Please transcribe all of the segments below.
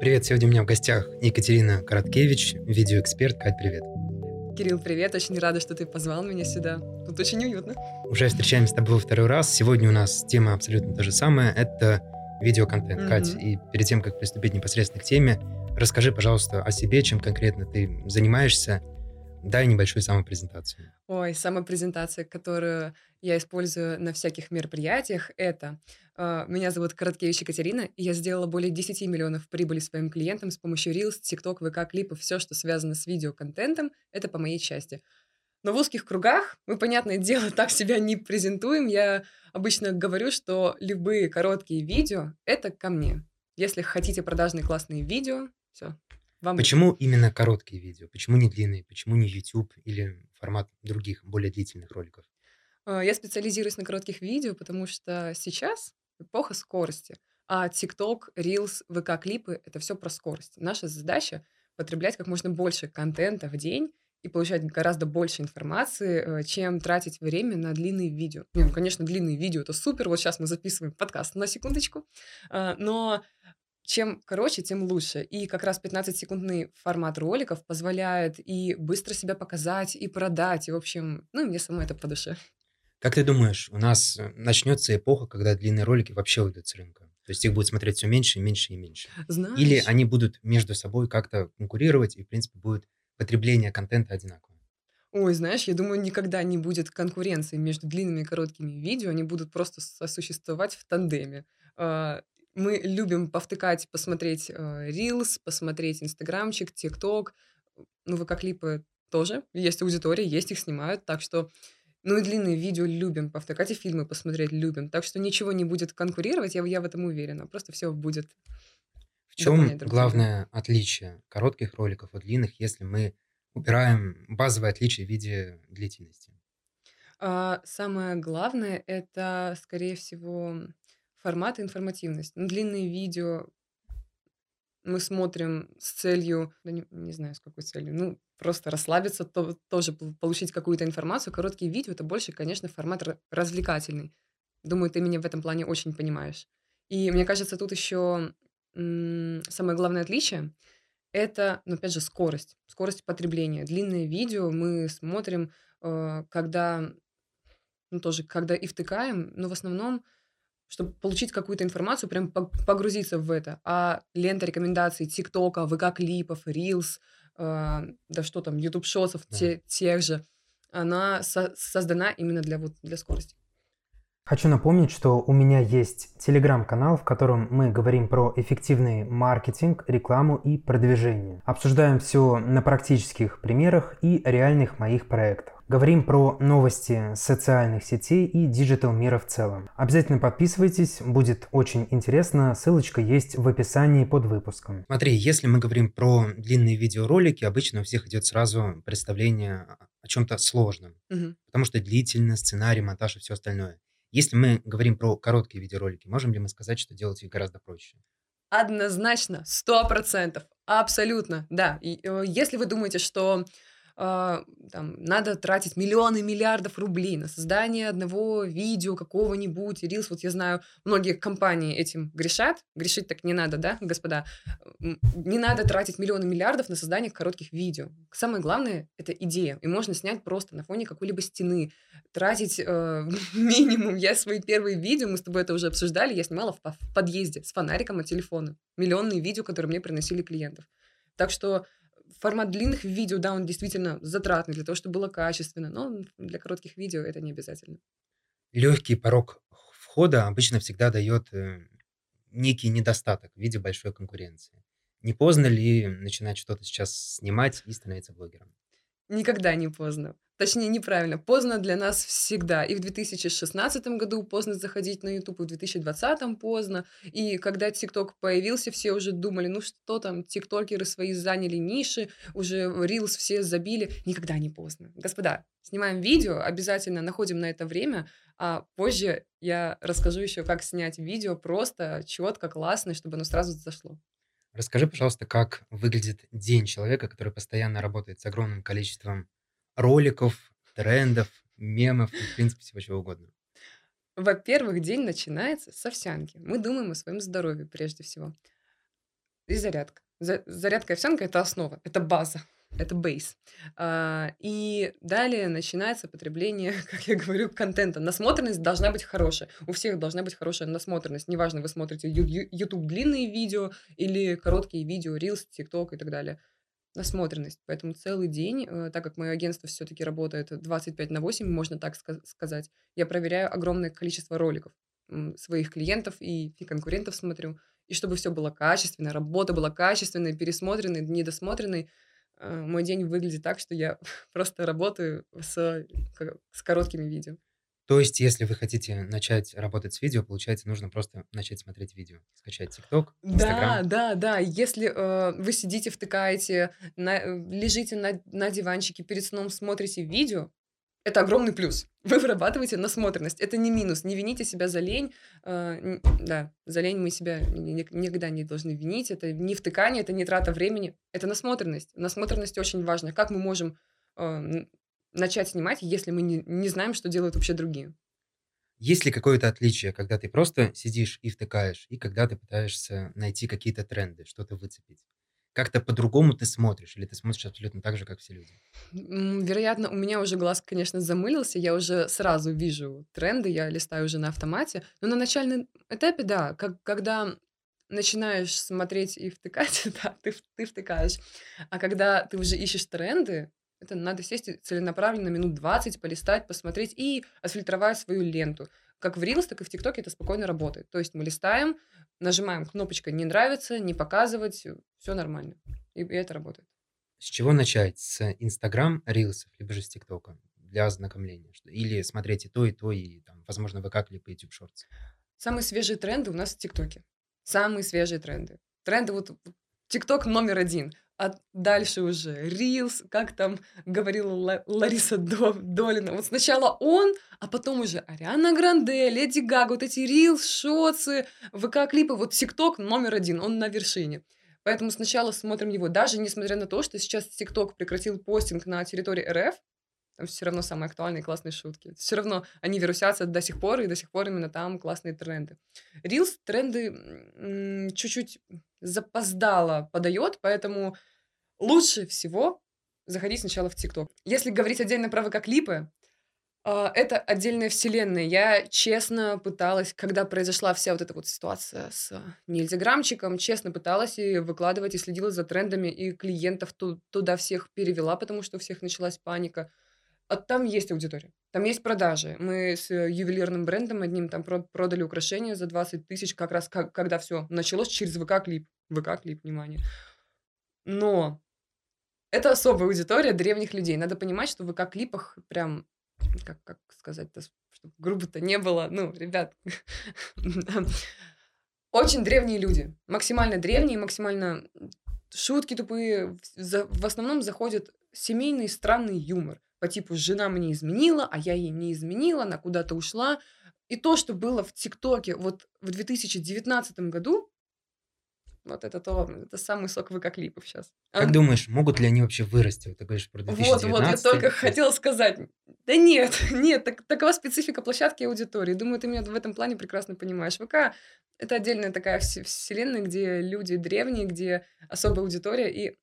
Привет, сегодня у меня в гостях Екатерина Короткевич, видеоэксперт. Кать, привет. Кирилл, привет. Очень рада, что ты позвал меня сюда. Тут очень уютно. Уже встречаемся с тобой второй раз. Сегодня у нас тема абсолютно та же самая. Это видеоконтент. Mm-hmm. Кать, и перед тем, как приступить непосредственно к теме, расскажи, пожалуйста, о себе, чем конкретно ты занимаешься. Дай небольшую самопрезентацию. Ой, самопрезентация, которую я использую на всяких мероприятиях, это меня зовут Короткевич Екатерина, и я сделала более 10 миллионов прибыли своим клиентам с помощью Reels, TikTok, VK, клипов, все, что связано с видеоконтентом, это по моей части. Но в узких кругах мы, понятное дело, так себя не презентуем. Я обычно говорю, что любые короткие видео — это ко мне. Если хотите продажные классные видео, все, вам... Почему именно короткие видео? Почему не длинные? Почему не YouTube или формат других, более длительных роликов? А, я специализируюсь на коротких видео, потому что сейчас эпоха скорости, а TikTok, Reels, ВК-клипы — это все про скорость. Наша задача — потреблять как можно больше контента в день и получать гораздо больше информации, э, чем тратить время на длинные видео. Ну, конечно, длинные видео — это супер. Вот сейчас мы записываем подкаст на секундочку. А, но чем короче, тем лучше. И как раз 15-секундный формат роликов позволяет и быстро себя показать, и продать. И, в общем, ну, мне самой это по душе. Как ты думаешь, у нас э, начнется эпоха, когда длинные ролики вообще уйдут с рынка? То есть их будет смотреть все меньше и меньше и меньше. Знаешь... Или они будут между собой как-то конкурировать, и, в принципе, будет потребление контента одинаковое? Ой, знаешь, я думаю, никогда не будет конкуренции между длинными и короткими видео, они будут просто сосуществовать в тандеме. А, мы любим повтыкать, посмотреть э, Reels, посмотреть Инстаграмчик, ТикТок. Ну, ВК-клипы тоже. Есть аудитория, есть их снимают. Так что, ну и длинные видео любим повтыкать, и фильмы посмотреть любим. Так что ничего не будет конкурировать, я, я в этом уверена. Просто все будет В чем главное отличие коротких роликов от длинных, если мы убираем базовые отличия в виде длительности? А, самое главное это, скорее всего, формат и информативность. Ну, длинные видео мы смотрим с целью, да не, не знаю, с какой целью, ну, просто расслабиться, то, тоже получить какую-то информацию. Короткие видео — это больше, конечно, формат развлекательный. Думаю, ты меня в этом плане очень понимаешь. И мне кажется, тут еще самое главное отличие — это, ну, опять же, скорость. Скорость потребления. Длинные видео мы смотрим, э, когда, ну, тоже, когда и втыкаем, но в основном чтобы получить какую-то информацию, прям погрузиться в это. А лента рекомендаций ТикТока, ВК-клипов, Reels, э, да что там, YouTube Shorts ов да. те, тех же, она со- создана именно для, вот, для скорости. Хочу напомнить, что у меня есть телеграм-канал, в котором мы говорим про эффективный маркетинг, рекламу и продвижение. Обсуждаем все на практических примерах и реальных моих проектах. Говорим про новости социальных сетей и диджитал мира в целом. Обязательно подписывайтесь, будет очень интересно. Ссылочка есть в описании под выпуском. Смотри, если мы говорим про длинные видеоролики, обычно у всех идет сразу представление о чем-то сложном, угу. потому что длительно, сценарий, монтаж и все остальное. Если мы говорим про короткие видеоролики, можем ли мы сказать, что делать их гораздо проще? Однозначно, сто процентов, абсолютно, да. И, э, если вы думаете, что там, надо тратить миллионы миллиардов рублей на создание одного видео какого-нибудь, рилс. Вот я знаю, многие компании этим грешат. Грешить так не надо, да, господа? Не надо тратить миллионы миллиардов на создание коротких видео. Самое главное — это идея. И можно снять просто на фоне какой-либо стены. Тратить э, минимум. Я свои первые видео, мы с тобой это уже обсуждали, я снимала в, в подъезде с фонариком от телефона. Миллионные видео, которые мне приносили клиентов. Так что формат длинных видео, да, он действительно затратный для того, чтобы было качественно, но для коротких видео это не обязательно. Легкий порог входа обычно всегда дает э, некий недостаток в виде большой конкуренции. Не поздно ли начинать что-то сейчас снимать и становиться блогером? Никогда не поздно. Точнее, неправильно. Поздно для нас всегда. И в 2016 году поздно заходить на YouTube, и в 2020 поздно. И когда TikTok появился, все уже думали, ну что там, тиктокеры свои заняли ниши, уже Reels все забили. Никогда не поздно. Господа, снимаем видео, обязательно находим на это время, а позже я расскажу еще, как снять видео просто, четко, классно, чтобы оно сразу зашло. Расскажи, пожалуйста, как выглядит день человека, который постоянно работает с огромным количеством роликов, трендов, мемов и, в принципе, всего чего угодно? Во-первых, день начинается с овсянки. Мы думаем о своем здоровье прежде всего. и зарядка. За- зарядка овсянка– это основа, это база, это бейс. А, и далее начинается потребление, как я говорю, контента. Насмотренность должна быть хорошая. У всех должна быть хорошая насмотренность. Неважно, вы смотрите YouTube длинные видео или короткие видео, Reels, TikTok и так далее. Насмотренность. Поэтому целый день, э, так как мое агентство все-таки работает 25 на 8, можно так сказать, я проверяю огромное количество роликов своих клиентов и конкурентов смотрю и чтобы все было качественно, работа была качественной, пересмотренной, недосмотренной. Э, мой день выглядит так, что я просто работаю с, с короткими видео. То есть, если вы хотите начать работать с видео, получается, нужно просто начать смотреть видео, скачать ТикТок, Да, да, да. Если э, вы сидите, втыкаете, на, э, лежите на, на диванчике перед сном, смотрите видео, это огромный плюс. Вы вырабатываете насмотренность. Это не минус. Не вините себя за лень. Э, да, за лень мы себя никогда не должны винить. Это не втыкание, это не трата времени. Это насмотренность. Насмотренность очень важна. Как мы можем э, начать снимать, если мы не, не знаем, что делают вообще другие? Есть ли какое-то отличие, когда ты просто сидишь и втыкаешь, и когда ты пытаешься найти какие-то тренды, что-то выцепить? Как-то по-другому ты смотришь, или ты смотришь абсолютно так же, как все люди? Вероятно, у меня уже глаз, конечно, замылился, я уже сразу вижу тренды, я листаю уже на автомате, но на начальном этапе, да, как, когда начинаешь смотреть и втыкать, да, ты, ты втыкаешь, а когда ты уже ищешь тренды, это надо сесть целенаправленно минут 20, полистать, посмотреть и отфильтровать свою ленту. Как в Reels, так и в ТикТоке это спокойно работает. То есть мы листаем, нажимаем кнопочкой «Не нравится», «Не показывать», все нормально. И, и это работает. С чего начать? С Инстаграм, Рилсов, либо же с ТикТока для ознакомления? Или смотреть и то, и то, и, там, возможно, ВК-клипы, YouTube Shorts? Самые свежие тренды у нас в ТикТоке. Самые свежие тренды. Тренды вот ТикТок номер один. А дальше уже Рилс, как там говорила Лариса Долина. Вот сначала он, а потом уже Ариана Гранде, Леди Гага, вот эти Рилс, шоцы, ВК-клипы. Вот ТикТок номер один, он на вершине. Поэтому сначала смотрим его, даже несмотря на то, что сейчас ТикТок прекратил постинг на территории РФ, там все равно самые актуальные классные шутки. Все равно они вирусятся до сих пор, и до сих пор именно там классные тренды. Рилс тренды чуть-чуть запоздало подает, поэтому лучше всего заходить сначала в ТикТок. Если говорить отдельно про ВК-клипы, а, это отдельная вселенная. Я честно пыталась, когда произошла вся вот эта вот ситуация с нельзяграмчиком, честно пыталась и выкладывать, и следила за трендами, и клиентов туда всех перевела, потому что у всех началась паника. А там есть аудитория, там есть продажи. Мы с ювелирным брендом одним там продали украшения за 20 тысяч, как раз как, когда все началось через ВК-клип. ВК-клип, внимание. Но это особая аудитория древних людей. Надо понимать, что в ВК-клипах прям, как, как сказать-то, чтобы грубо-то не было, ну, ребят, очень древние люди. Максимально древние, максимально шутки тупые. В основном заходит семейный странный юмор. По типу «жена мне изменила, а я ей не изменила, она куда-то ушла». И то, что было в ТикТоке вот в 2019 году, вот это то, это самый сок ВК-клипов сейчас. Как а... думаешь, могут ли они вообще вырасти? Вот ты говоришь про 2019. Вот, вот, я только хотела сказать. Да нет, нет, так, такова специфика площадки и аудитории. Думаю, ты меня в этом плане прекрасно понимаешь. ВК — это отдельная такая вселенная, где люди древние, где особая аудитория, и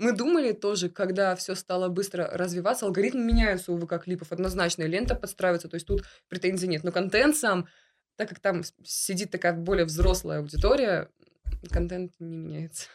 мы думали тоже, когда все стало быстро развиваться, алгоритмы меняются у ВК-клипов, однозначно, и лента подстраивается, то есть тут претензий нет. Но контент сам, так как там сидит такая более взрослая аудитория, контент не меняется.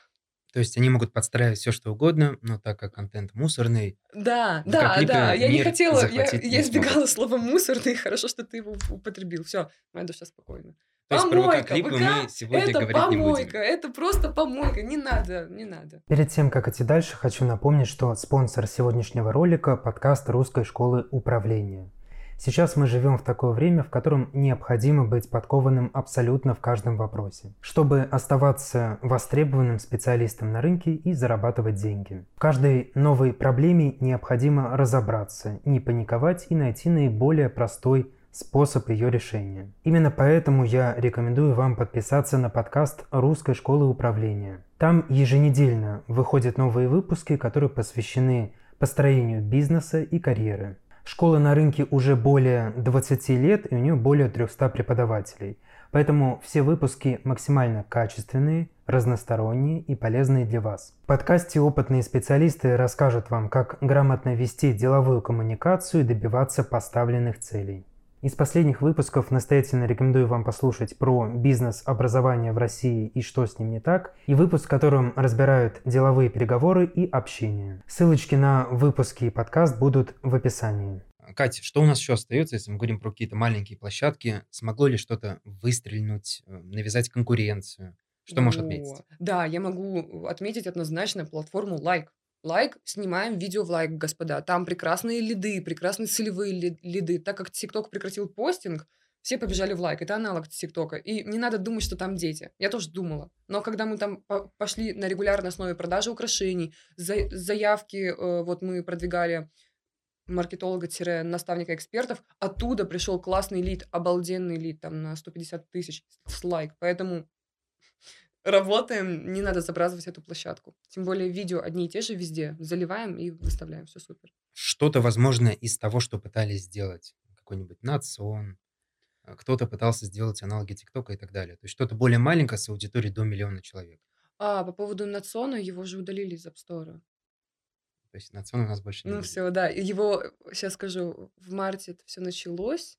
То есть они могут подстраивать все, что угодно, но так как контент мусорный... Да, да, да, я не хотела, я, я избегала слова мусорный, хорошо, что ты его употребил. Все, моя душа спокойна. То есть помойка, про ВК-клипы мы сегодня это говорить помойка, не будем. Это просто помойка, не надо, не надо. Перед тем, как идти дальше, хочу напомнить, что спонсор сегодняшнего ролика – подкаст Русской школы управления. Сейчас мы живем в такое время, в котором необходимо быть подкованным абсолютно в каждом вопросе, чтобы оставаться востребованным специалистом на рынке и зарабатывать деньги. В каждой новой проблеме необходимо разобраться, не паниковать и найти наиболее простой способ ее решения. Именно поэтому я рекомендую вам подписаться на подкаст Русской школы управления. Там еженедельно выходят новые выпуски, которые посвящены построению бизнеса и карьеры. Школа на рынке уже более 20 лет, и у нее более 300 преподавателей. Поэтому все выпуски максимально качественные, разносторонние и полезные для вас. В подкасте опытные специалисты расскажут вам, как грамотно вести деловую коммуникацию и добиваться поставленных целей. Из последних выпусков настоятельно рекомендую вам послушать про бизнес-образование в России и что с ним не так, и выпуск, в котором разбирают деловые переговоры и общение. Ссылочки на выпуски и подкаст будут в описании. Катя, что у нас еще остается, если мы говорим про какие-то маленькие площадки? Смогло ли что-то выстрельнуть, э, навязать конкуренцию? Что можешь отметить? Да, я могу отметить однозначно платформу Like. Лайк, снимаем видео в лайк, господа. Там прекрасные лиды, прекрасные целевые лиды. Так как ТикТок прекратил постинг, все побежали в лайк. Это аналог ТикТока. И не надо думать, что там дети. Я тоже думала. Но когда мы там пошли на регулярной основе продажи украшений, заявки, э, вот мы продвигали маркетолога-наставника экспертов, оттуда пришел классный лид, обалденный лид, там на 150 тысяч с лайк. Поэтому работаем, не надо забрасывать эту площадку. Тем более видео одни и те же везде. Заливаем и выставляем, все супер. Что-то, возможно, из того, что пытались сделать. Какой-нибудь национ, а, кто-то пытался сделать аналоги ТикТока и так далее. То есть что-то более маленькое с аудиторией до миллиона человек. А, по поводу Национа, его же удалили из App Store. То есть Национ у нас больше не Ну будет. все, да. Его, сейчас скажу, в марте это все началось.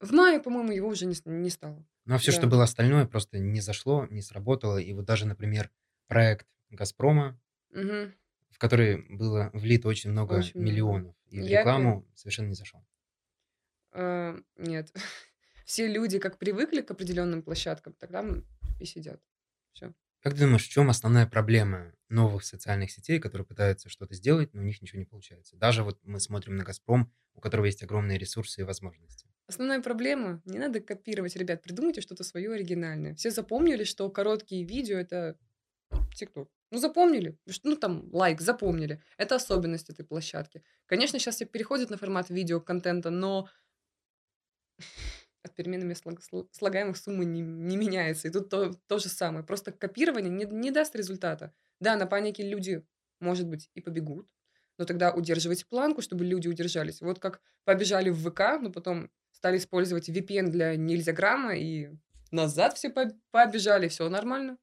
В мае, по-моему, его уже не, не стало. Ну, а все, что было остальное, просто не зашло, не сработало. И вот даже, например, проект «Газпрома», Мгм. в который было влито очень много Очень миллионов, и в Я рекламу совершенно не зашел. А, нет. Все люди как привыкли к определенным площадкам, тогда и сидят. Все. Как ты думаешь, в чем основная проблема новых социальных сетей, которые пытаются что-то сделать, но у них ничего не получается? Даже вот мы смотрим на «Газпром», у которого есть огромные ресурсы и возможности. Основная проблема, не надо копировать, ребят, придумайте что-то свое оригинальное. Все запомнили, что короткие видео это ТикТок. Ну, запомнили. Ну, там, лайк, запомнили. Это особенность этой площадки. Конечно, сейчас все переходят на формат видеоконтента, но от переменными слог, слагаемых суммы не, не меняется. И тут то, то же самое. Просто копирование не, не даст результата. Да, на панике люди, может быть, и побегут, но тогда удерживайте планку, чтобы люди удержались. Вот как побежали в ВК, но потом стали использовать VPN для нельзяграмма, и назад все побежали, все нормально.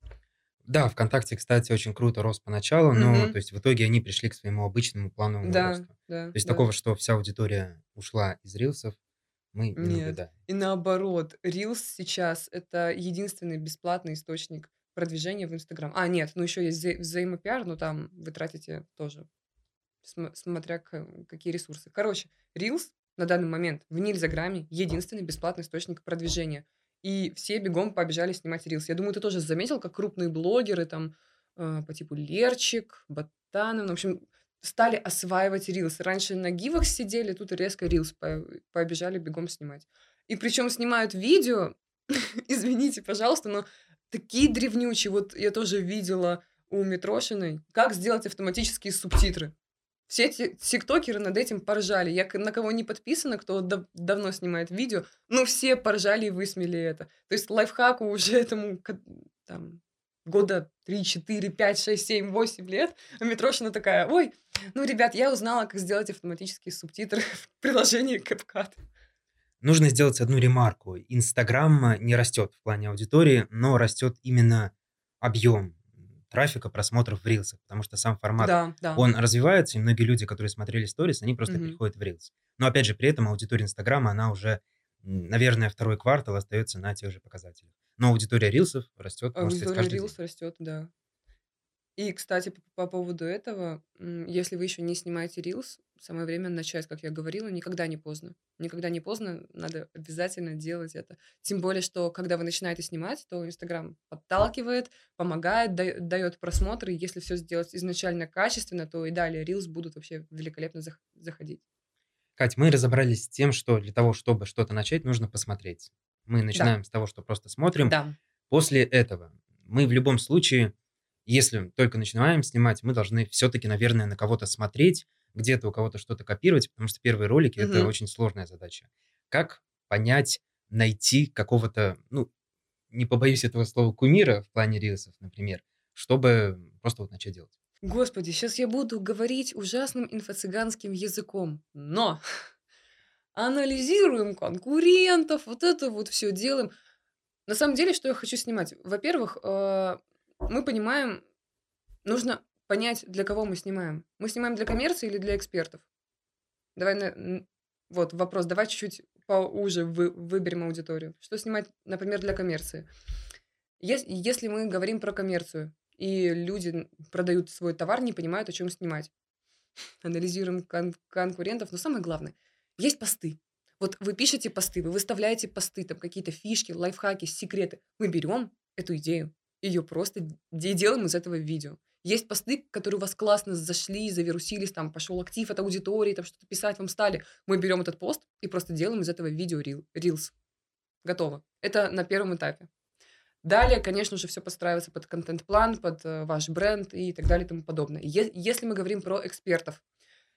Да, ВКонтакте, кстати, очень круто рос поначалу, но Мгм. то есть в итоге они пришли к своему обычному плановому Да, росту. да, То есть да. такого, что вся аудитория ушла из рилсов, мы не Нет. наблюдаем. И наоборот, Reels сейчас это единственный бесплатный источник продвижения в Инстаграм. А, нет, ну еще есть вза- взаимопиар, но там вы тратите тоже, см- смотря какие ресурсы. Короче, Reels на данный момент в Нильзаграме единственный бесплатный источник продвижения. И все бегом побежали снимать рилс. Я думаю, ты тоже заметил, как крупные блогеры там э, по типу Лерчик, Ботанов, ну, в общем, стали осваивать рилс. Раньше на гивах сидели, тут резко рилс по побежали бегом снимать. И причем снимают видео, извините, пожалуйста, но такие древнючие. Вот я тоже видела у Митрошиной, как сделать автоматические субтитры. Все эти тиктокеры над этим поржали. Я на кого не подписана, кто дав давно снимает видео, ну, все поржали и высмели это. То есть лайфхаку уже этому там, года 3, 4, 5, 6, 7, 8 лет, а Митрошина такая, ой, ну, ребят, я узнала, как сделать автоматические субтитры в приложении CapCut. Нужно сделать одну ремарку. Инстаграм не растет в плане аудитории, но растет именно объем трафика, просмотров в рилсах, потому что сам формат, Да, да. он развивается, и многие люди, которые смотрели сторис, они просто Мгм. переходят в рилс. Но опять же, при этом аудитория Инстаграма, она уже, наверное, второй квартал остается на тех же показателях. Но аудитория рилсов растет, сказать, Аудитория день. рилс растет, да. И, кстати, по, по поводу этого, если вы еще не снимаете рилс, самое время начать, как я говорила, никогда не поздно. Никогда не поздно, надо обязательно делать это. Тем более, что когда вы начинаете снимать, то Инстаграм подталкивает, помогает, дает просмотры. Если все сделать изначально качественно, то и далее рилс будут вообще великолепно заходить. Кать, мы разобрались с тем, что для того, чтобы что-то начать, нужно посмотреть. Мы начинаем да. с того, что просто смотрим. Да. После этого мы в любом случае, если только начинаем снимать, мы должны все-таки, наверное, на кого-то смотреть, где-то у кого-то что-то копировать, потому что первые ролики угу. это очень сложная задача. Как понять, найти какого-то, ну, не побоюсь этого слова, кумира в плане рилсов, например, чтобы просто вот начать делать? Господи, сейчас я буду говорить ужасным инфо-цыганским языком, но анализируем конкурентов, вот это вот все делаем. На самом деле, что я хочу снимать? Во-первых, э, мы понимаем, нужно понять, для кого мы снимаем. Мы снимаем для коммерции или для экспертов? Давай, на, вот вопрос, давай чуть-чуть поуже вы, выберем аудиторию. Что снимать, например, для коммерции? Если, если мы говорим про коммерцию, и люди продают свой товар, не понимают, о чем снимать. Анализируем кон- конкурентов. Но самое главное, есть посты. Вот вы пишете посты, вы выставляете посты, там какие-то фишки, лайфхаки, секреты. Мы берем эту идею, ее просто делаем из этого видео. Есть посты, которые у вас классно зашли, завирусились, там пошел актив от аудитории, там что-то писать вам стали. Мы берем этот пост и просто делаем из этого видео рил, рилс. Готово. Это на первом этапе. Далее, конечно же, все подстраивается под контент-план, под э, ваш бренд и так далее и тому подобное. Если мы говорим про экспертов,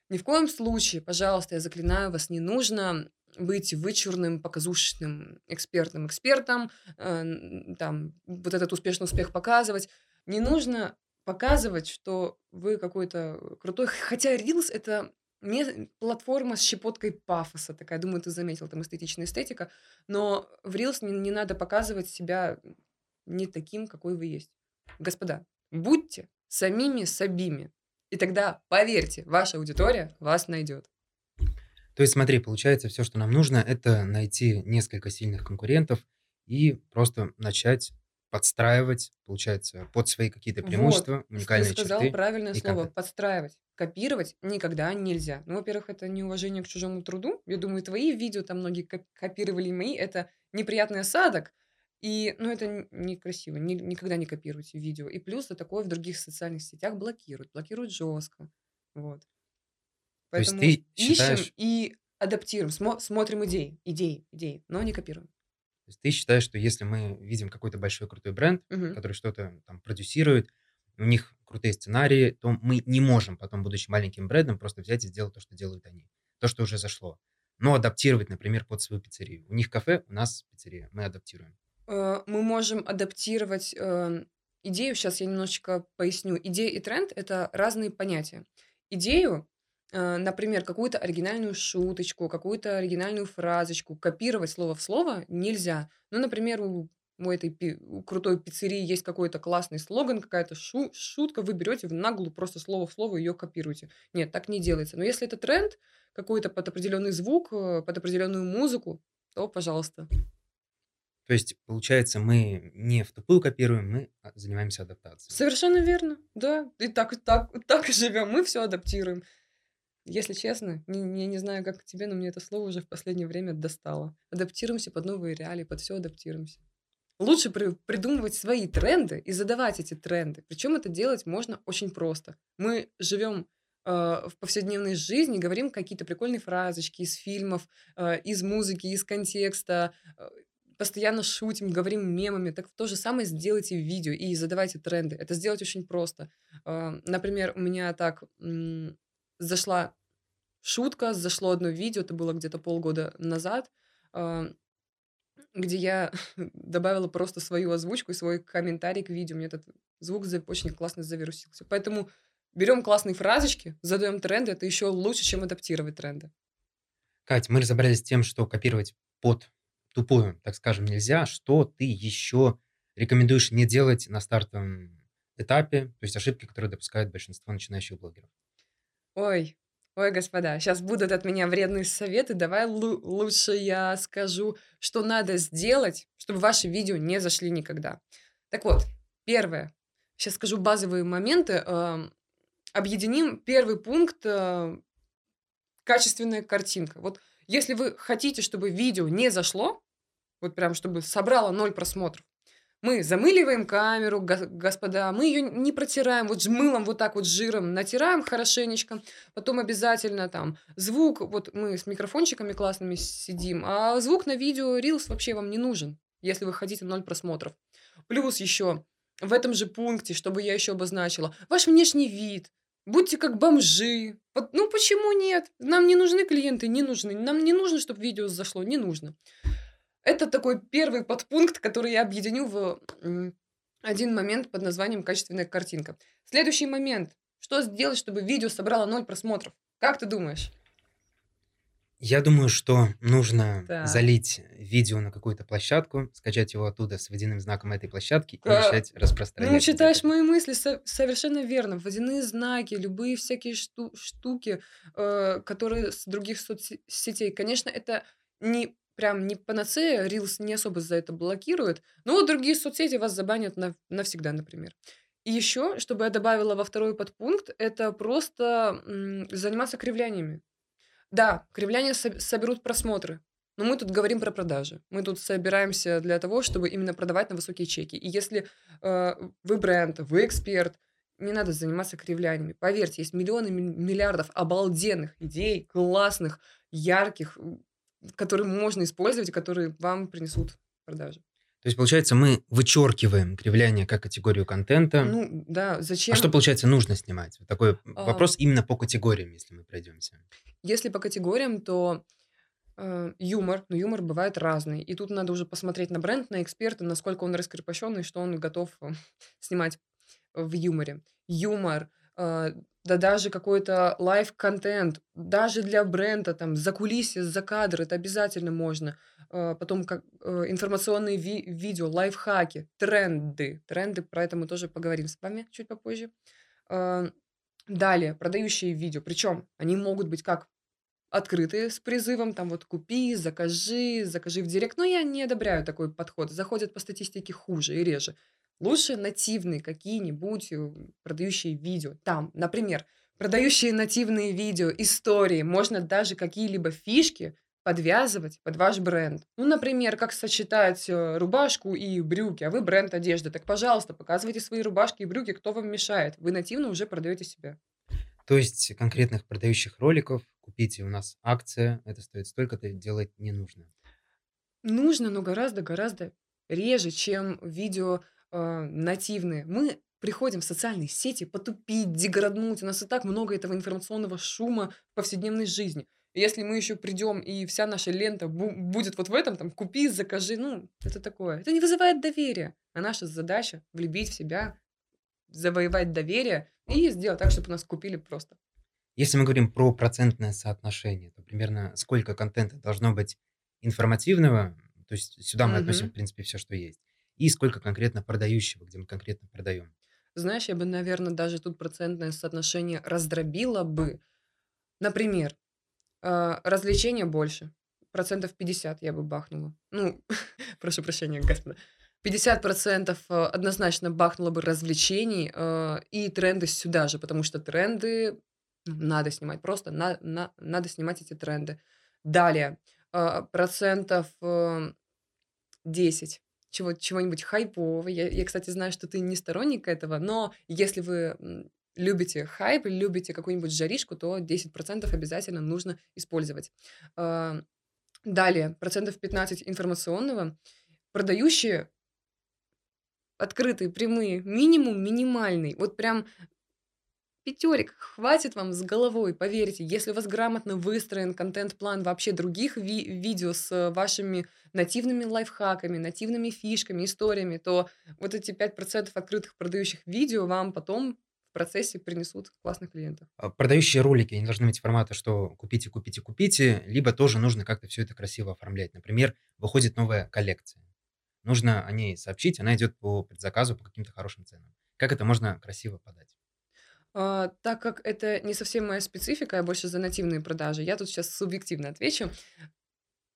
ни в коем случае, пожалуйста, я заклинаю вас, не нужно быть вычурным, показушным экспертным экспертом, э, там, вот этот успешный успех показывать. Не нужно показывать, что вы какой-то крутой. Хотя Reels — это не платформа с щепоткой пафоса такая. Думаю, ты заметил, там эстетичная эстетика. Но в Reels не, не надо показывать себя не таким, какой вы есть. Господа, будьте самими собими. И тогда, поверьте, ваша аудитория вас найдет. То есть смотри, получается, все, что нам нужно, это найти несколько сильных конкурентов и просто начать подстраивать, получается, под свои какие-то преимущества, Вот, ты уникальные сказал черты правильное слово контент. подстраивать. Копировать никогда нельзя. Ну, во-первых, это неуважение к чужому труду. Я думаю, твои видео там многие коп- копировали мои. Это неприятный осадок. И, ну, это некрасиво. Ни- никогда не копируйте видео. И плюс за такое в других социальных сетях блокируют. Блокируют жестко. Вот. То есть Поэтому ты ищем считаешь, и адаптируем. Смо- смотрим идеи, идеи, идеи, но не копируем. то есть ты считаешь, что если мы видим какой-то большой крутой бренд, Мгм. который что-то там продюсирует, у них крутые сценарии, то мы не можем потом, будучи маленьким брендом, просто взять и сделать то, что делают они, то, что уже зашло. Но адаптировать, например, под свою пиццерию. У них кафе, у нас пиццерия. Мы адаптируем. Э, мы можем адаптировать эм, идею. Сейчас я немножечко поясню. Идея и тренд– это разные понятия. Идею, э, например, какую-то оригинальную шуточку, какую-то оригинальную фразочку, копировать слово в слово нельзя. Ну, например, у, у этой пи- у крутой пиццерии есть какой-то классный слоган, какая-то шу- шутка, вы берете в наглую просто слово в слово ее копируете. Нет, так не делается. Но если это тренд, какой-то под определенный звук, э, под определенную музыку, то, пожалуйста. То есть, получается, мы не в тупую копируем, мы а, занимаемся адаптацией. Совершенно верно, да. И так, так, так и живем. Мы все адаптируем. Если честно, я не знаю, как тебе, но мне это слово уже в последнее время достало. Адаптируемся под новые реалии, под все адаптируемся. Лучше при- придумывать свои тренды и задавать эти тренды. Причем это делать можно очень просто. Мы живем э, в повседневной жизни, говорим какие-то прикольные фразочки из фильмов, э, из музыки, из контекста, э, постоянно шутим, говорим мемами. Так то же самое сделайте в видео и задавайте тренды. Это сделать очень просто. Например, у меня так зашла шутка, зашло одно видео, это было где-то полгода назад, э, где я добавила просто свою озвучку и свой комментарий к видео. Мне этот звук очень классно завирусился. Поэтому берем классные фразочки, задаем тренды. Это еще лучше, чем адаптировать тренды. Кать, мы разобрались с тем, что копировать под тупую, так скажем, нельзя. Что ты еще рекомендуешь не делать на стартовом этапе, то есть ошибки, которые допускают большинство начинающих блогеров? Ой, ой, господа, сейчас будут от меня вредные советы. Давай лу- лучше я скажу, что надо сделать, чтобы ваши видео не зашли никогда. Так вот, первое. Сейчас скажу базовые моменты. эм, Объединим первый пункт э, качественная картинка. Вот если вы хотите, чтобы видео не зашло, вот прям чтобы собрало ноль просмотров, мы замыливаем камеру, го- господа, мы ее не протираем, вот мылом вот так вот жиром натираем хорошенечко, потом обязательно там звук, вот мы с микрофончиками классными сидим, а звук на видео Reels вообще вам не нужен, если вы хотите ноль просмотров. Плюс еще в этом же пункте, чтобы я еще обозначила, ваш внешний вид, будьте как бомжи. Вот, ну почему нет? Нам не нужны клиенты, не нужны. Нам не нужно, чтобы видео зашло, не нужно. Это такой первый подпункт, который я объединю в один момент под названием «качественная картинка». Следующий момент. Что сделать, чтобы видео собрало ноль просмотров? Как ты думаешь? Я думаю, что нужно Так. залить видео на какую-то площадку, скачать его оттуда с водяным знаком этой площадки и Ка- начать распространять. Ну, читаешь мои мысли, со- совершенно верно. Водяные знаки, любые всякие шту- штуки, э, которые с других соцсетей. Конечно, это не прям не панацея, Reels не особо за это блокирует, но другие соцсети вас забанят нав- навсегда, например. И еще, чтобы я добавила во второй подпункт, это просто м, заниматься кривляниями. Да, кривляния соб- соберут просмотры, но мы тут говорим про продажи. Мы тут собираемся для того, чтобы именно продавать на высокие чеки. И если э, вы бренд, вы эксперт, не надо заниматься кривляниями. Поверьте, есть миллионы, ми- миллиардов обалденных идей, классных, ярких, которые можно использовать и которые вам принесут продажи. То есть, получается, мы вычеркиваем кривляние как категорию контента. Ну, да, зачем? а что, получается, нужно снимать? Вот такой А. вопрос именно по категориям, если мы пройдемся. Если по категориям, то э, юмор, но юмор бывает разный. И тут надо уже посмотреть на бренд, на эксперта, насколько он раскрепощенный, что он готов э, снимать в юморе. Юмор, э, да даже какой-то live контент, даже для бренда, там, закулисье, за кадр, это обязательно можно. Э, потом как, э, информационные ви- видео, лайфхаки, тренды. Тренды, про это мы тоже поговорим с вами чуть попозже. Э, Далее, продающие видео. Причем они могут быть как открытые с призывом, там вот купи, закажи, закажи в директ. Но я не одобряю такой подход. Заходят по статистике хуже и реже. Лучше нативные какие-нибудь э, продающие видео. Там, например, продающие нативные видео, истории. Можно даже какие-либо фишки подвязывать под ваш бренд. Ну, например, как сочетать э, рубашку и брюки, а вы бренд одежды. Так, пожалуйста, показывайте свои рубашки и брюки, кто вам мешает. Вы нативно уже продаете себя. То есть конкретных продающих роликов купите у нас акция, это стоит столько-то, делать не нужно. Нужно, но гораздо-гораздо реже, чем видео э, нативные. Мы приходим в социальные сети потупить, деграднуть. У нас и так много этого информационного шума в повседневной жизни. И Если мы еще придем, и вся наша лента бу- будет вот в этом, там, купи, закажи, ну, это такое. Это не вызывает доверия. А наша задача влюбить в себя, завоевать доверие и сделать так, чтобы нас купили просто. Если мы говорим про процентное соотношение, то примерно сколько контента должно быть информативного, то есть сюда мы относим, Мгм. в принципе, все, что есть, и сколько конкретно продающего, где мы конкретно продаем. Знаешь, я бы, наверное, даже тут процентное соотношение раздробила бы. Например, а, развлечения больше. Процентов 50 я бы бахнула. Ну, прошу прощения, господа. 50% э, однозначно бахнула бы развлечений э, и тренды сюда же, потому что тренды ну, надо снимать, просто на- на- надо снимать эти тренды. Далее, а, процентов э, 10 чего, чего-нибудь хайпового. Я, я, кстати, знаю, что ты не сторонник этого, но если вы любите хайп, любите какую-нибудь жаришку, то 10% обязательно нужно использовать. А, Далее, процентов 15 информационного. Продающие открытые, прямые, минимум минимальный. Вот прям пятерик хватит вам с головой, поверьте. Если у вас грамотно выстроен контент-план вообще других ви- видео с вашими нативными лайфхаками, нативными фишками, историями, то вот эти 5% открытых продающих видео вам потом в процессе принесут классных клиентов. А Продающие ролики они должны иметь формата, что купите, купите, купите, либо тоже нужно как-то все это красиво оформлять. Например, выходит новая коллекция. Нужно о ней сообщить, она идет по предзаказу по каким-то хорошим ценам. Как это можно красиво подать? А, так как это не совсем моя специфика, я больше за нативные продажи, я тут сейчас субъективно отвечу.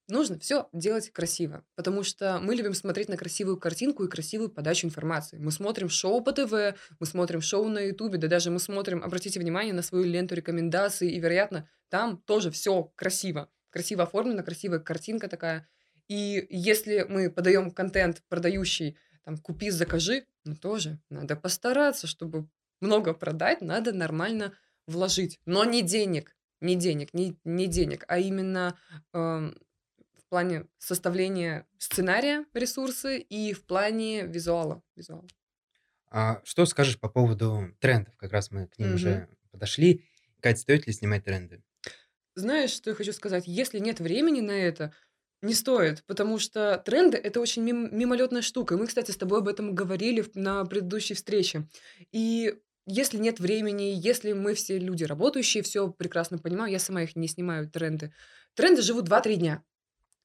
Нужно все делать красиво, потому что мы любим смотреть на красивую картинку и красивую подачу информации. Мы смотрим шоу по ТВ, мы смотрим шоу на Ютубе, да даже мы смотрим, обратите внимание на свою ленту рекомендаций, и, вероятно, там тоже все красиво. Красиво оформлено, красивая картинка такая. И если мы подаем контент, продающий, там, купи, закажи, ну тоже надо постараться, чтобы много продать, надо нормально вложить. Но не денег, не денег, не, не денег, а именно эм, в плане составления сценария ресурсы и в плане визуала. визуала. А что скажешь по поводу трендов? Как раз мы к ним Мгм. уже подошли. Кать, стоит ли снимать тренды? Знаешь, что я хочу сказать? Если нет времени на это, не стоит, потому что тренды это очень мим- мимолетная штука. И мы, кстати, с тобой об этом говорили на предыдущей встрече. И если нет времени, если мы все люди работающие, все прекрасно понимаю, я сама их не снимаю тренды, тренды живут 2-3 дня.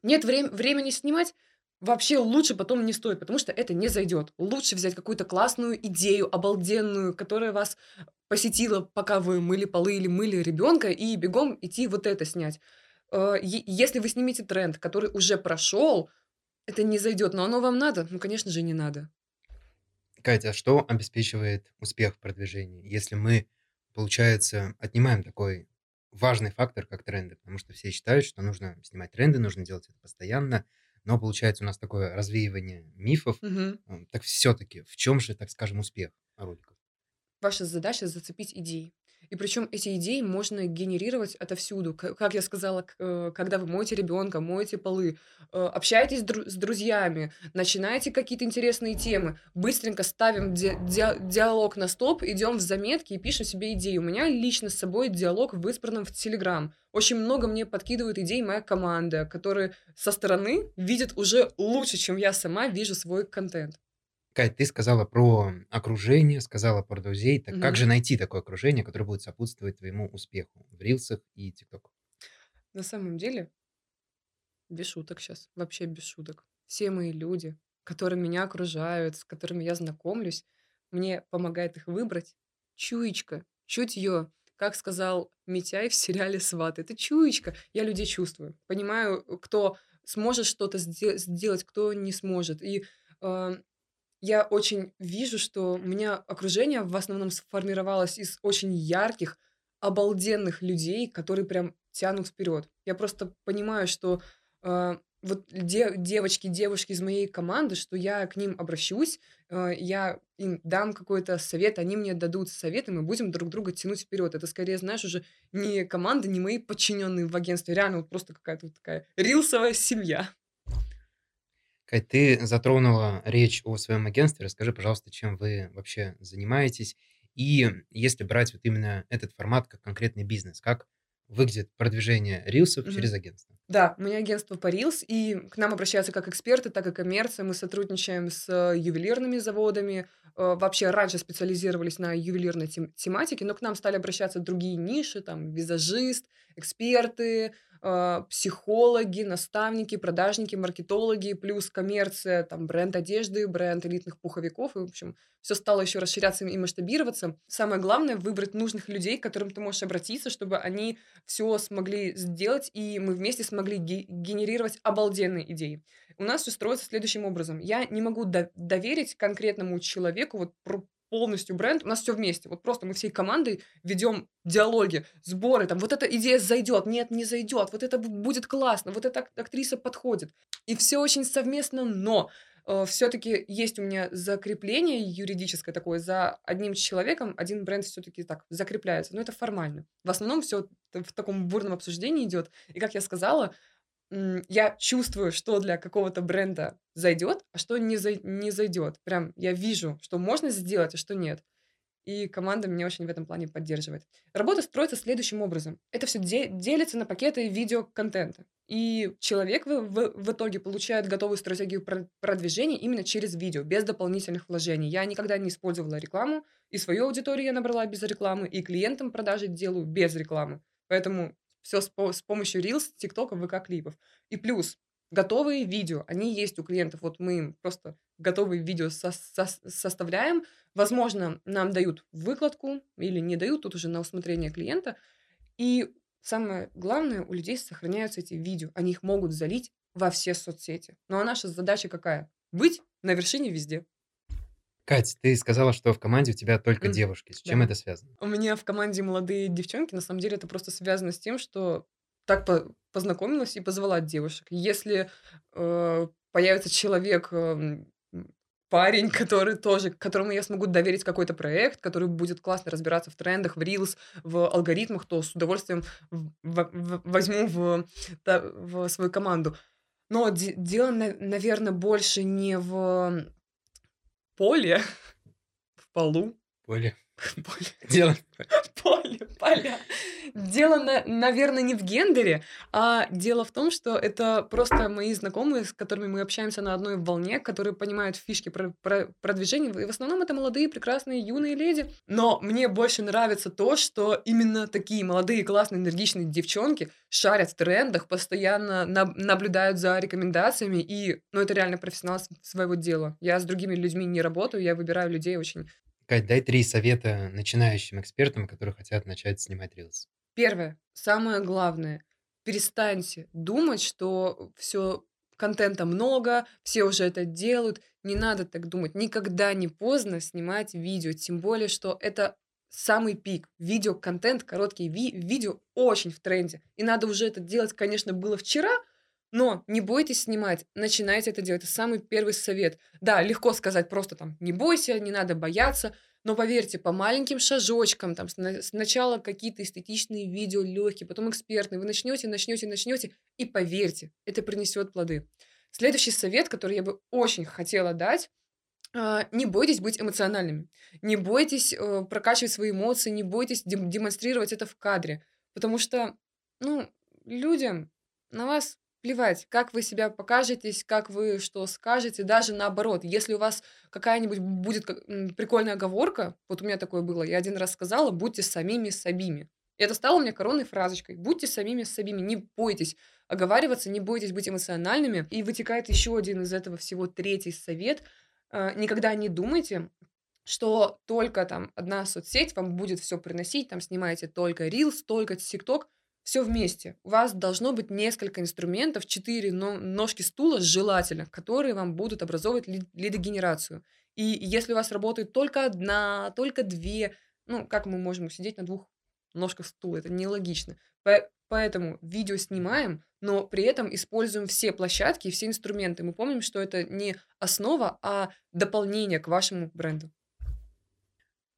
Нет врем- времени снимать, вообще лучше потом не стоит, потому что это не зайдет. Лучше взять какую-то классную идею, обалденную, которая вас посетила, пока вы мыли полы или мыли ребенка, и бегом идти вот это снять. Э, Если вы снимете тренд, который уже прошел, это не зайдет, но оно вам надо? Ну, конечно же, не надо. Катя, а что обеспечивает успех в продвижении, если мы, получается, отнимаем такой важный фактор, как тренды? Потому что все считают, что нужно снимать тренды, нужно делать это постоянно, но получается у нас такое развеивание мифов. М, Так все-таки в чем же, так скажем, успех роликов? Ваша задача зацепить идеи. И причем эти идеи можно генерировать отовсюду. Как я сказала, э, когда вы моете ребенка, моете полы, э, общаетесь с дру- с друзьями, начинаете какие-то интересные темы, быстренько ставим ди- ди- диалог на стоп, идем в заметки и пишем себе идеи. У меня лично с собой диалог в избранном в Телеграм. Очень много мне подкидывает идей моя команда, которые со стороны видят уже лучше, чем я сама вижу свой контент. Кать, ты сказала про окружение, сказала про друзей. Так как Мгм. же найти такое окружение, которое будет сопутствовать твоему успеху в рилсах и ТикТок? На самом деле, без шуток сейчас, вообще без шуток. Все мои люди, которые меня окружают, с которыми я знакомлюсь, мне помогает их выбрать чуечка, чутье. Как сказал Митяй в сериале «Сваты», это чуечка. Я людей чувствую, понимаю, кто сможет что-то сде- сделать, кто не сможет. И э, я очень вижу, что у меня окружение в основном сформировалось из очень ярких, обалденных людей, которые прям тянут вперед. Я просто понимаю, что э, вот де- девочки, девушки из моей команды, что я к ним обращусь, э, я им дам какой-то совет, они мне дадут совет, и мы будем друг друга тянуть вперед. Это скорее, знаешь, уже не команда, не мои подчиненные в агентстве, реально вот просто какая-то вот такая рилсовая семья. Кать, ты затронула речь о своем агентстве. Расскажи, пожалуйста, чем вы вообще занимаетесь. И если брать вот именно этот формат как конкретный бизнес, как выглядит продвижение рилсов Мгм. через агентство? Да, у меня агентство Парилс, и к нам обращаются как эксперты, так и коммерция. Мы сотрудничаем с э, ювелирными заводами. Э, Вообще раньше специализировались на ювелирной тем- тематике, но к нам стали обращаться другие ниши, там визажист, эксперты, э, психологи, наставники, продажники, маркетологи, плюс коммерция, там бренд одежды, бренд элитных пуховиков. И, в общем, все стало еще расширяться и масштабироваться. Самое главное выбрать нужных людей, к которым ты можешь обратиться, чтобы они все смогли сделать, и мы вместе смогли ге- генерировать обалденные идеи. У нас все строится следующим образом. Я не могу до- доверить конкретному человеку вот полностью бренд. У нас все вместе. Вот просто мы всей командой ведем диалоги, сборы. Там вот эта идея зайдет, нет, не зайдет. Вот это бу- будет классно, вот эта ак- актриса подходит. И все очень совместно, но все-таки есть у меня закрепление юридическое такое за одним человеком, один бренд все-таки так закрепляется, но это формально. В основном все в таком бурном обсуждении идет. И как я сказала, я чувствую, что для какого-то бренда зайдет, а что не, зай- не зайдет. Прям я вижу, что можно сделать, а что нет. И команда меня очень в этом плане поддерживает. Работа строится следующим образом. Это все делится на пакеты видеоконтента. И человек в, в- в итоге получает готовую стратегию про- продвижения именно через видео, без дополнительных вложений. Я никогда не использовала рекламу, и свою аудиторию я набрала без рекламы, и клиентам продажи делаю без рекламы. Поэтому все с, по- с помощью Reels, ТикТока, ВК-клипов. И плюс готовые видео, они есть у клиентов. Вот мы им просто готовые видео со- со- составляем, Возможно, нам дают выкладку или не дают, тут уже на усмотрение клиента. И самое главное, у людей сохраняются эти видео. Они их могут залить во все соцсети. Ну а наша задача какая? Быть на вершине везде. Кать, ты сказала, что в команде у тебя только М, девушки. С чем да. это связано? У меня в команде молодые девчонки. На самом деле это просто связано с тем, что так по- познакомилась и позвала девушек. Если э, появится человек, эм, парень, который тоже, которому я смогу доверить какой-то проект, который будет классно разбираться в трендах, в Reels, в алгоритмах, то с удовольствием в- в- в- возьму в, в свою команду. Но де- дело, наверное, больше не в поле, в полу, Поле. Поле, Дело. поле, поля. Дело, на, наверное, не в гендере, а дело в том, что это просто мои знакомые, с которыми мы общаемся на одной волне, которые понимают фишки про, про продвижение. И в основном это молодые, прекрасные, юные леди. Но мне больше нравится то, что именно такие молодые, классные, энергичные девчонки шарят в трендах, постоянно на, наблюдают за рекомендациями, и, ну, это реально профессионал своего дела. Я с другими людьми не работаю, я выбираю людей очень Кать, дай три совета начинающим экспертам, которые хотят начать снимать рилс. Первое, самое главное, перестаньте думать, что все контента много, все уже это делают. Не надо так думать. Никогда не поздно снимать видео, тем более, что это самый пик. Видео-контент, короткие ви- видео очень в тренде. И надо уже это делать, конечно, было вчера, но не бойтесь снимать, начинайте это делать. Это самый первый совет. Да, легко сказать просто там, не бойся, не надо бояться, но поверьте, по маленьким шажочкам, там сначала какие-то эстетичные видео легкие, потом экспертные, вы начнете, начнете, начнете, и поверьте, это принесет плоды. Следующий совет, который я бы очень хотела дать, а, не бойтесь быть эмоциональными, не бойтесь э, прокачивать свои эмоции, не бойтесь демонстрировать это в кадре, потому что, ну, людям на вас плевать, как вы себя покажетесь, как вы что скажете, даже наоборот, если у вас какая-нибудь будет прикольная оговорка, вот у меня такое было, я один раз сказала, будьте самими собими. И это стало мне коронной фразочкой. Будьте самими собими, не бойтесь оговариваться, не бойтесь быть эмоциональными. И вытекает еще один из этого всего третий совет. А, никогда не думайте, что только там одна соцсеть вам будет все приносить, там снимаете только Reels, только TikTok – все вместе. У вас должно быть несколько инструментов, четыре ножки стула желательно, которые вам будут образовывать лидогенерацию. И если у вас работает только одна, только две, ну, как мы можем сидеть на двух ножках стула? Это нелогично. Поэтому видео снимаем, но при этом используем все площадки и все инструменты. Мы помним, что это не основа, а дополнение к вашему бренду.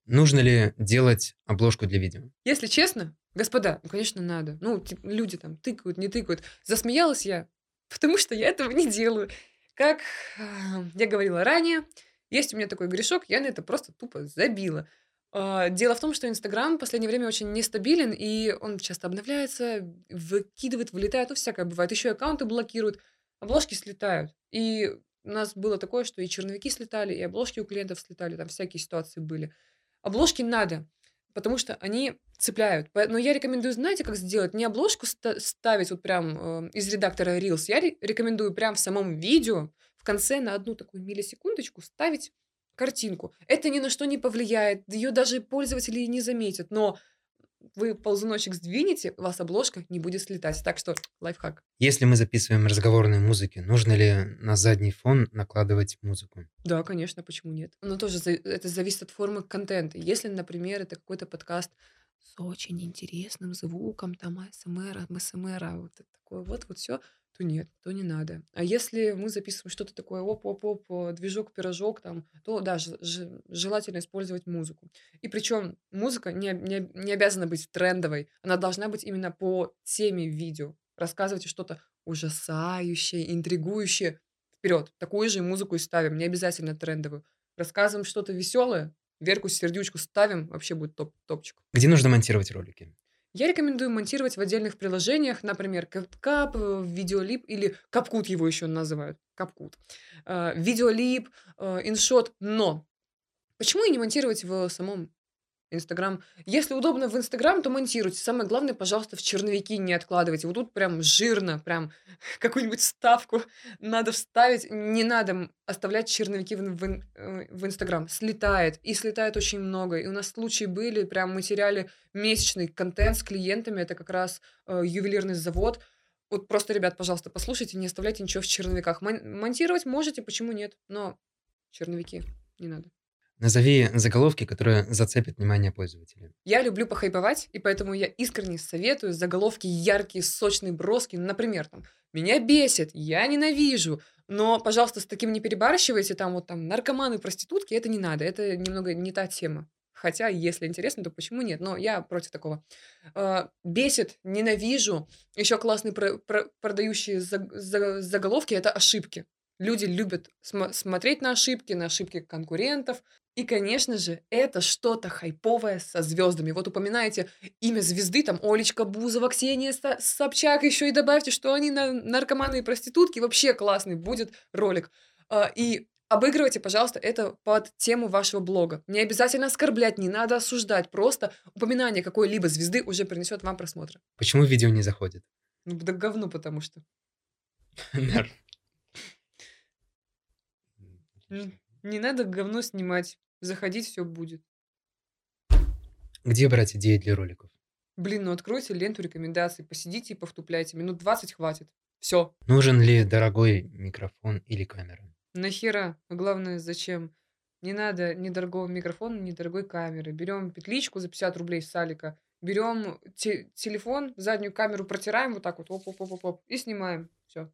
Нужно ли делать обложку для видео? Если честно, господа, ну, конечно, надо. Ну, люди там тыкают, не тыкают. Засмеялась я, потому что я этого не делаю. Как а, я говорила ранее, есть у меня такой грешок, я на это просто тупо забила. А, дело в том, что Инстаграм в последнее время очень нестабилен, и он часто обновляется, выкидывает, вылетает, ну, всякое бывает. Еще аккаунты блокируют, обложки слетают. И у нас было такое, что и черновики слетали, и обложки у клиентов слетали, там всякие ситуации были. Обложки надо, потому что они цепляют. Но я рекомендую, знаете, как сделать? Не обложку ставить вот прям э, из редактора Reels. Я рекомендую прям в самом видео в конце на одну такую миллисекундочку ставить картинку. Это ни на что не повлияет, ее даже пользователи не заметят, но вы ползуночек сдвинете, у вас обложка не будет слетать. Так что лайфхак. Если мы записываем разговорные музыки, нужно ли на задний фон накладывать музыку? Да, конечно, почему нет? Но тоже это зависит от формы контента. Если, например, это какой-то подкаст с очень интересным звуком, там АСМР, МСМР, вот такое вот, вот все, то нет, то не надо. А если мы записываем что-то такое, оп-оп-оп, э, движок-пирожок там, то да, желательно использовать музыку. И причем музыка не, не, не обязана быть трендовой, она должна быть именно по теме видео. Рассказывайте что-то ужасающее, интригующее. Вперед, такую же музыку и ставим, не обязательно трендовую. Рассказываем что-то веселое, Верку сердючку ставим, вообще будет топ топчик. Где нужно монтировать ролики? Я рекомендую монтировать в отдельных приложениях, например, CapCut, э, Видеолип или CapCut его еще называют, CapCut. Э, InShot, э, но почему и не монтировать в самом Инстаграм. Если удобно в Инстаграм, то монтируйте. Самое главное, пожалуйста, в черновики не откладывайте. Вот тут прям жирно, прям какую-нибудь ставку надо вставить. Не надо оставлять черновики в, в, э, в Инстаграм. Слетает. И слетает очень много. И у нас случаи были, прям мы теряли месячный контент с клиентами. Это как раз э, ювелирный завод. Вот просто, ребят, пожалуйста, послушайте, не оставляйте ничего в черновиках. Мон- монтировать можете, почему нет? Но черновики не надо. Назови заголовки, которые зацепят внимание пользователя. Я люблю похайповать, и поэтому я искренне советую заголовки яркие, сочные, броски. Например, там «Меня бесит», «Я ненавижу». Но, пожалуйста, с таким не перебарщивайте, там вот там наркоманы, проститутки, это не надо, это немного не та тема. Хотя, если интересно, то почему нет? Но я против такого. Э, бесит, ненавижу. Еще классные про- про- продающие за- за- заголовки это ошибки. Люди любят смо- смотреть на ошибки, на ошибки конкурентов. И, конечно же, это что-то хайповое со звездами. Вот упоминаете имя звезды, там Олечка Бузова, Ксения Собчак, еще и добавьте, что они на наркоманы и проститутки. Вообще классный будет ролик. А, и обыгрывайте, пожалуйста, это под тему вашего блога. Не обязательно оскорблять, не надо осуждать. Просто упоминание какой-либо звезды уже принесет вам просмотры. Почему видео не заходит? Ну, да говно, потому что. Не надо говно снимать. Заходить все будет. Где брать идеи для роликов? Блин, ну откройте ленту рекомендаций, посидите и повтупляйте. Минут 20 хватит. Все. Нужен ли дорогой микрофон или камера? Нахера? А главное, зачем? Не надо ни дорогого микрофона, ни дорогой камеры. Берем петличку за 50 рублей с Салика, берем те- телефон, заднюю камеру протираем вот так вот, оп-оп-оп-оп, и снимаем. Все.